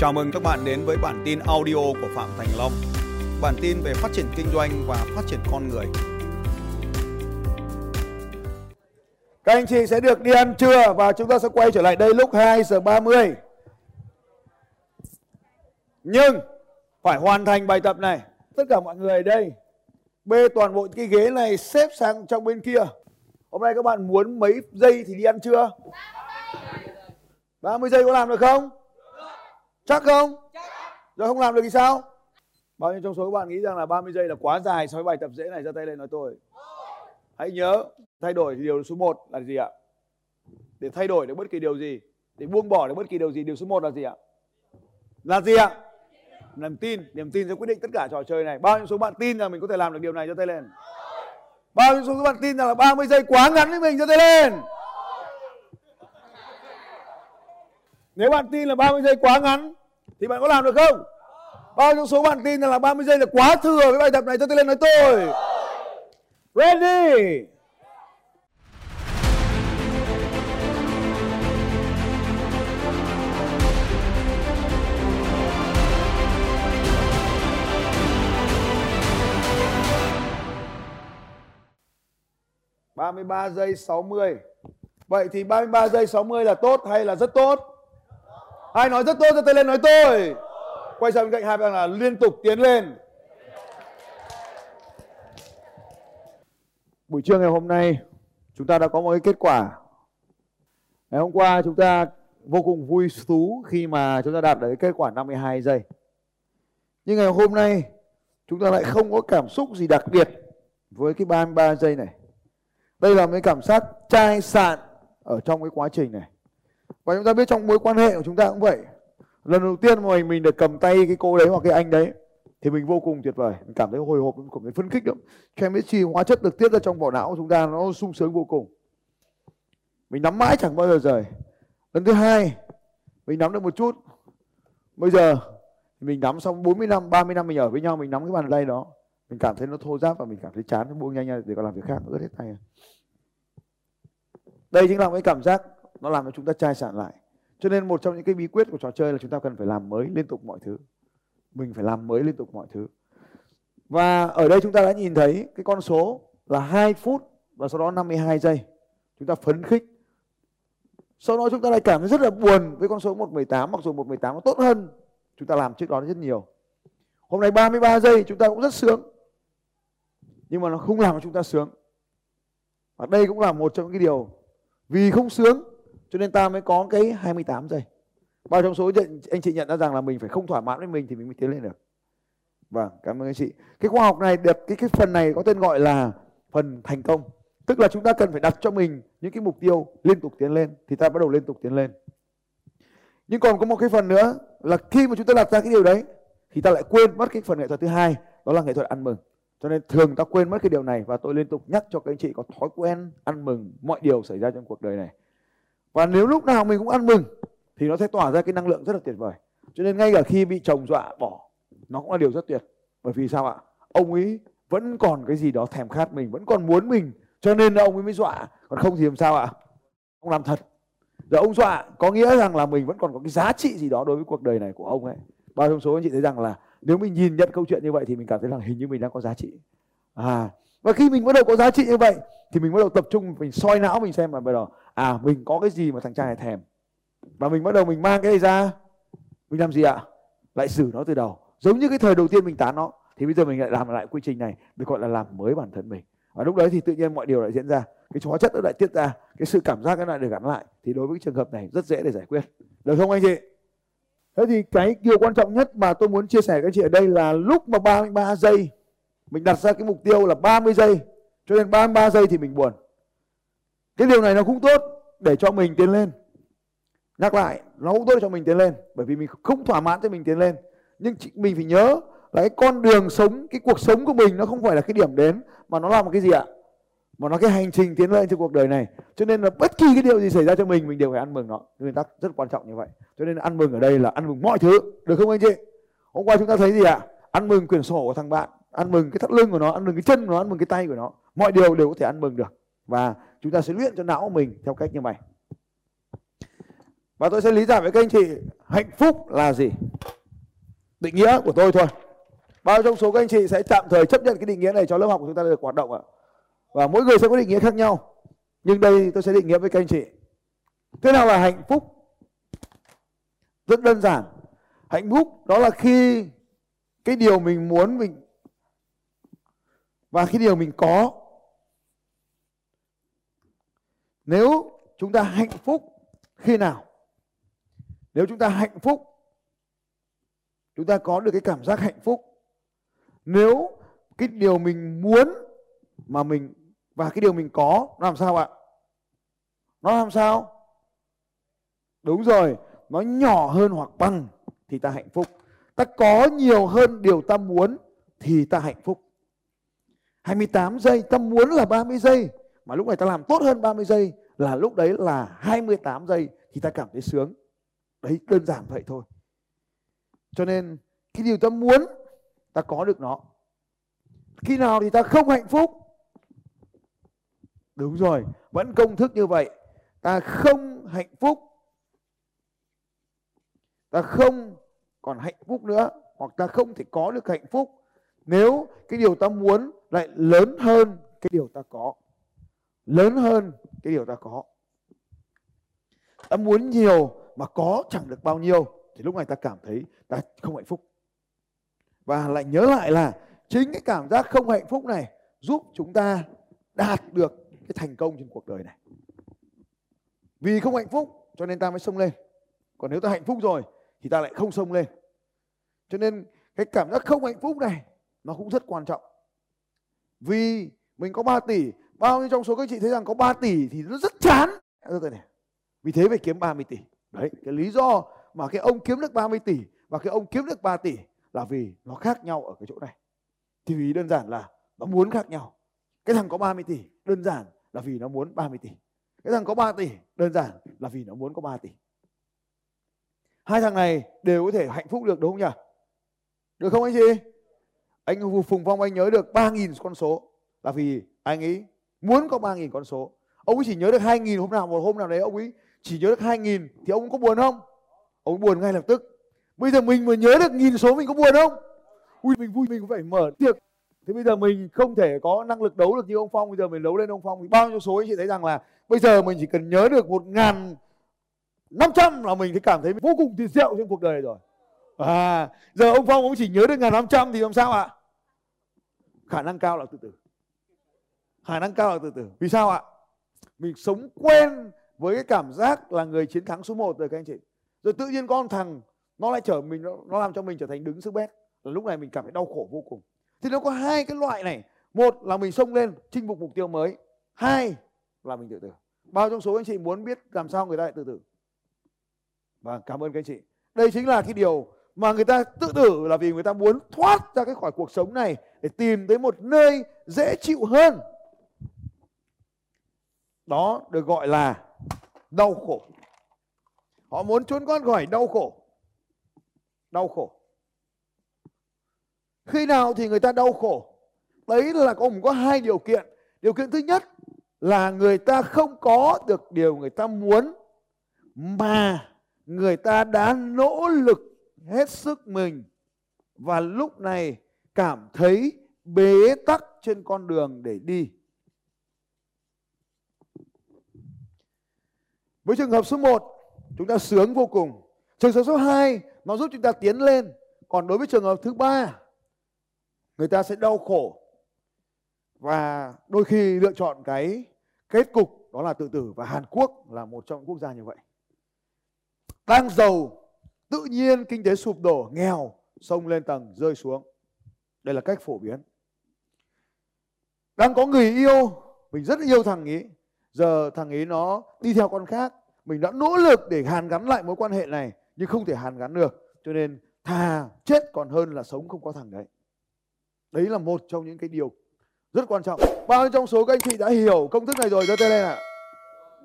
Chào mừng các bạn đến với bản tin audio của Phạm Thành Long. Bản tin về phát triển kinh doanh và phát triển con người. Các anh chị sẽ được đi ăn trưa và chúng ta sẽ quay trở lại đây lúc 2 giờ 30. Nhưng phải hoàn thành bài tập này. Tất cả mọi người đây, bê toàn bộ cái ghế này xếp sang trong bên kia. Hôm nay các bạn muốn mấy giây thì đi ăn trưa? 30 giây có làm được không? Chắc không? Rồi không làm được thì sao? Bao nhiêu trong số các bạn nghĩ rằng là 30 giây là quá dài so với bài tập dễ này ra tay lên nói tôi. Hãy nhớ thay đổi điều số 1 là gì ạ? Để thay đổi được bất kỳ điều gì, để buông bỏ được bất kỳ điều gì, điều số 1 là gì ạ? Là gì ạ? Niềm tin, niềm tin sẽ quyết định tất cả trò chơi này. Bao nhiêu số bạn tin rằng mình có thể làm được điều này cho tay lên? Bao nhiêu số các bạn tin rằng là 30 giây quá ngắn với mình cho tay lên? Nếu bạn tin là 30 giây quá ngắn thì bạn có làm được không? Bao nhiêu số bạn tin rằng là 30 giây là quá thừa với bài tập này cho tôi lên nói tôi. Ready. ba mươi ba giây 60 Vậy thì 33 giây 60 là tốt hay là rất tốt? Ai nói rất tốt cho tay lên nói tôi. Quay sang bên cạnh hai bạn là liên tục tiến lên. Buổi trưa ngày hôm nay, chúng ta đã có một cái kết quả. Ngày hôm qua, chúng ta vô cùng vui thú khi mà chúng ta đạt được cái kết quả 52 giây. Nhưng ngày hôm nay, chúng ta lại không có cảm xúc gì đặc biệt với cái 33 giây này. Đây là một cái cảm giác chai sạn ở trong cái quá trình này và chúng ta biết trong mối quan hệ của chúng ta cũng vậy. Lần đầu tiên mà mình mình được cầm tay cái cô đấy hoặc cái anh đấy, thì mình vô cùng tuyệt vời. Mình cảm thấy hồi hộp cảm thấy phấn khích lắm. Chemistry, hóa chất được tiết ra trong vỏ não của chúng ta nó sung sướng vô cùng. Mình nắm mãi chẳng bao giờ rời. Lần thứ hai, mình nắm được một chút. Bây giờ, mình nắm xong 40 năm 30 năm mình ở với nhau, mình nắm cái bàn tay đó. Mình cảm thấy nó thô ráp và mình cảm thấy chán buông nhanh nhanh để còn làm việc khác, ướt hết tay đây chính là cái cảm giác nó làm cho chúng ta chai sạn lại. Cho nên một trong những cái bí quyết của trò chơi là chúng ta cần phải làm mới liên tục mọi thứ. Mình phải làm mới liên tục mọi thứ. Và ở đây chúng ta đã nhìn thấy cái con số là 2 phút và sau đó 52 giây. Chúng ta phấn khích. Sau đó chúng ta lại cảm thấy rất là buồn với con số 118 mặc dù 118 nó tốt hơn. Chúng ta làm trước đó rất nhiều. Hôm nay 33 giây, chúng ta cũng rất sướng. Nhưng mà nó không làm cho chúng ta sướng. Và đây cũng là một trong những cái điều. Vì không sướng cho nên ta mới có cái 28 giây. Bao trong số anh chị nhận ra rằng là mình phải không thỏa mãn với mình thì mình mới tiến lên được. Vâng, cảm ơn anh chị. Cái khoa học này được cái cái phần này có tên gọi là phần thành công. Tức là chúng ta cần phải đặt cho mình những cái mục tiêu liên tục tiến lên thì ta bắt đầu liên tục tiến lên. Nhưng còn có một cái phần nữa là khi mà chúng ta đặt ra cái điều đấy thì ta lại quên mất cái phần nghệ thuật thứ hai đó là nghệ thuật ăn mừng. Cho nên thường ta quên mất cái điều này và tôi liên tục nhắc cho các anh chị có thói quen ăn mừng mọi điều xảy ra trong cuộc đời này. Và nếu lúc nào mình cũng ăn mừng thì nó sẽ tỏa ra cái năng lượng rất là tuyệt vời. Cho nên ngay cả khi bị chồng dọa bỏ nó cũng là điều rất tuyệt. Bởi vì sao ạ? Ông ấy vẫn còn cái gì đó thèm khát mình, vẫn còn muốn mình. Cho nên là ông ấy mới dọa. Còn không thì làm sao ạ? Ông làm thật. Rồi ông dọa có nghĩa rằng là mình vẫn còn có cái giá trị gì đó đối với cuộc đời này của ông ấy. Bao trong số anh chị thấy rằng là nếu mình nhìn nhận câu chuyện như vậy thì mình cảm thấy rằng hình như mình đang có giá trị. À, và khi mình bắt đầu có giá trị như vậy, thì mình bắt đầu tập trung, mình soi não, mình xem là bây giờ à mình có cái gì mà thằng trai này thèm. Và mình bắt đầu mình mang cái này ra. Mình làm gì ạ? Lại xử nó từ đầu. Giống như cái thời đầu tiên mình tán nó, thì bây giờ mình lại làm lại quy trình này, được gọi là làm mới bản thân mình. Và lúc đấy thì tự nhiên mọi điều lại diễn ra. Cái hóa chất nó lại tiết ra, cái sự cảm giác nó lại được gắn lại. Thì đối với cái trường hợp này, rất dễ để giải quyết. Được không anh chị? Thế thì cái điều quan trọng nhất mà tôi muốn chia sẻ với anh chị ở đây là lúc mà 33 giây mình đặt ra cái mục tiêu là 30 giây. Cho nên 33 giây thì mình buồn. Cái điều này nó cũng tốt để cho mình tiến lên. Nhắc lại, nó cũng tốt để cho mình tiến lên, bởi vì mình không thỏa mãn cho mình tiến lên. Nhưng mình phải nhớ là cái con đường sống, cái cuộc sống của mình nó không phải là cái điểm đến, mà nó là một cái gì ạ? Mà nó cái hành trình tiến lên trong cuộc đời này. Cho nên là bất kỳ cái điều gì xảy ra cho mình mình đều phải ăn mừng nó. Nguyên tắc rất quan trọng như vậy. Cho nên ăn mừng ở đây là ăn mừng mọi thứ. Được không anh chị? Hôm qua chúng ta thấy gì ạ? Ăn mừng quyển sổ của thằng bạn ăn mừng cái thắt lưng của nó, ăn mừng cái chân của nó, ăn mừng cái tay của nó. Mọi điều đều có thể ăn mừng được. Và chúng ta sẽ luyện cho não của mình theo cách như vậy và tôi sẽ lý giải với các anh chị, hạnh phúc là gì? Định nghĩa của tôi thôi. Bao trong số các anh chị sẽ tạm thời chấp nhận cái định nghĩa này cho lớp học của chúng ta được hoạt động ạ. Và mỗi người sẽ có định nghĩa khác nhau. Nhưng đây tôi sẽ định nghĩa với các anh chị. Thế nào là hạnh phúc? Rất đơn giản. Hạnh phúc đó là khi cái điều mình muốn, mình và cái điều mình có, nếu chúng ta hạnh phúc khi nào? Nếu chúng ta hạnh phúc, chúng ta có được cái cảm giác hạnh phúc. Nếu cái điều mình muốn mà mình, và cái điều mình có, nó làm sao ạ nó làm sao? Đúng rồi, nó nhỏ hơn hoặc bằng thì ta hạnh phúc. Ta có nhiều hơn điều ta muốn thì ta hạnh phúc. 28 giây ta muốn là 30 giây, mà lúc này ta làm tốt hơn 30 giây là lúc đấy là 28 giây thì ta cảm thấy sướng. Đấy, đơn giản vậy thôi. Cho nên, cái điều ta muốn, ta có được nó. Khi nào thì ta không hạnh phúc? Đúng rồi, vẫn công thức như vậy. Ta không hạnh phúc. Ta không còn hạnh phúc nữa, hoặc ta không thể có được hạnh phúc nếu cái điều ta muốn lại lớn hơn cái điều ta có, lớn hơn cái điều ta có, ta muốn nhiều mà có chẳng được bao nhiêu, thì lúc này ta cảm thấy ta không hạnh phúc. Và lại nhớ lại là chính cái cảm giác không hạnh phúc này giúp chúng ta đạt được cái thành công trên cuộc đời này. Vì không hạnh phúc, cho nên ta mới xông lên. Còn nếu ta hạnh phúc rồi, thì ta lại không xông lên. Cho nên cái cảm giác không hạnh phúc này nó cũng rất quan trọng. Vì mình có 3 tỷ, bao nhiêu trong số các chị thấy rằng có 3 tỷ thì nó rất chán. Vì thế phải kiếm 30 tỷ. Đấy, cái lý do mà cái ông kiếm được 30 tỷ và cái ông kiếm được 3 tỷ là vì nó khác nhau ở cái chỗ này. Thì vì đơn giản là nó muốn khác nhau. Cái thằng có 30 tỷ, đơn giản là vì nó muốn 30 tỷ. Cái thằng có 3 tỷ, đơn giản là vì nó muốn có 3 tỷ. Hai thằng này đều có thể hạnh phúc được, đúng không nhỉ? Được không anh chị? Anh Phùng Phong, anh nhớ được 3.000 con số. Là vì anh ấy muốn có 3.000 con số. Ông ấy chỉ nhớ được 2.000 hôm nào, một hôm nào đấy ông ấy chỉ nhớ được 2.000 thì ông có buồn không? Ông buồn ngay lập tức. Bây giờ mình mà nhớ được nghìn số mình có buồn không? Ui, mình vui, mình cũng phải mở tiệc. Thế bây giờ mình không thể có năng lực đấu được như ông phong. Bây giờ mình đấu lên ông phong thì bao nhiêu số anh chị thấy rằng là bây giờ mình chỉ cần nhớ được một ngàn năm trăm là mình thấy cảm thấy vô cùng tuyệt diệu trong cuộc đời rồi à giờ ông phong ông chỉ nhớ được ngàn năm trăm thì làm sao ạ? Khả năng cao là từ từ. Khả năng cao là từ từ. Vì sao ạ? Mình sống quen với cái cảm giác là người chiến thắng số 1 rồi các anh chị. Rồi tự nhiên con thằng nó lại trở mình nó, làm cho mình trở thành đứng sức bét. Là lúc này mình cảm thấy đau khổ vô cùng. Thì nó có hai cái loại này. Một là mình xông lên chinh phục mục tiêu mới. Hai là mình tự tử. Bao trong số anh chị muốn biết làm sao người ta lại tự tử? Và cảm ơn các anh chị. Đây chính là cái điều mà người ta tự tử là vì người ta muốn thoát ra cái khỏi cuộc sống này để tìm tới một nơi dễ chịu hơn. Đó được gọi là đau khổ. Họ muốn trốn con khỏi đau khổ. Đau khổ. Khi nào thì người ta đau khổ? Đấy là cũng có hai điều kiện. Điều kiện thứ nhất là người ta không có được điều người ta muốn, mà người ta đã nỗ lực hết sức mình và lúc này cảm thấy bế tắc trên con đường để đi. Với trường hợp số 1, chúng ta sướng vô cùng. Trường hợp số 2, nó giúp chúng ta tiến lên. Còn đối với trường hợp thứ ba, người ta sẽ đau khổ và đôi khi lựa chọn cái kết cục đó là tự tử và Hàn Quốc là một trong những quốc gia như vậy đang giàu tự nhiên kinh tế sụp đổ, nghèo, sông lên tầng, rơi xuống. Đây là cách phổ biến. Đang có người yêu, mình rất yêu thằng ấy giờ thằng ấy nó đi theo con khác. Mình đã nỗ lực để hàn gắn lại mối quan hệ này, nhưng không thể hàn gắn được. Cho nên thà chết còn hơn là sống không có thằng đấy. Đấy là một trong những cái điều rất quan trọng. Bao nhiêu trong số các anh chị đã hiểu công thức này rồi? Giơ tay lên ạ. À?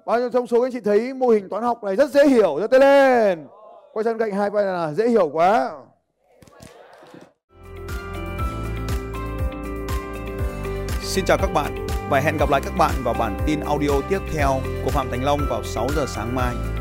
bao nhiêu trong số các anh chị thấy mô hình toán học này rất dễ hiểu? Giơ tay lên quay sang cạnh hai quay là dễ hiểu quá Xin chào các bạn và hẹn gặp lại các bạn vào bản tin audio tiếp theo của Phạm Thành Long vào 6 giờ sáng mai.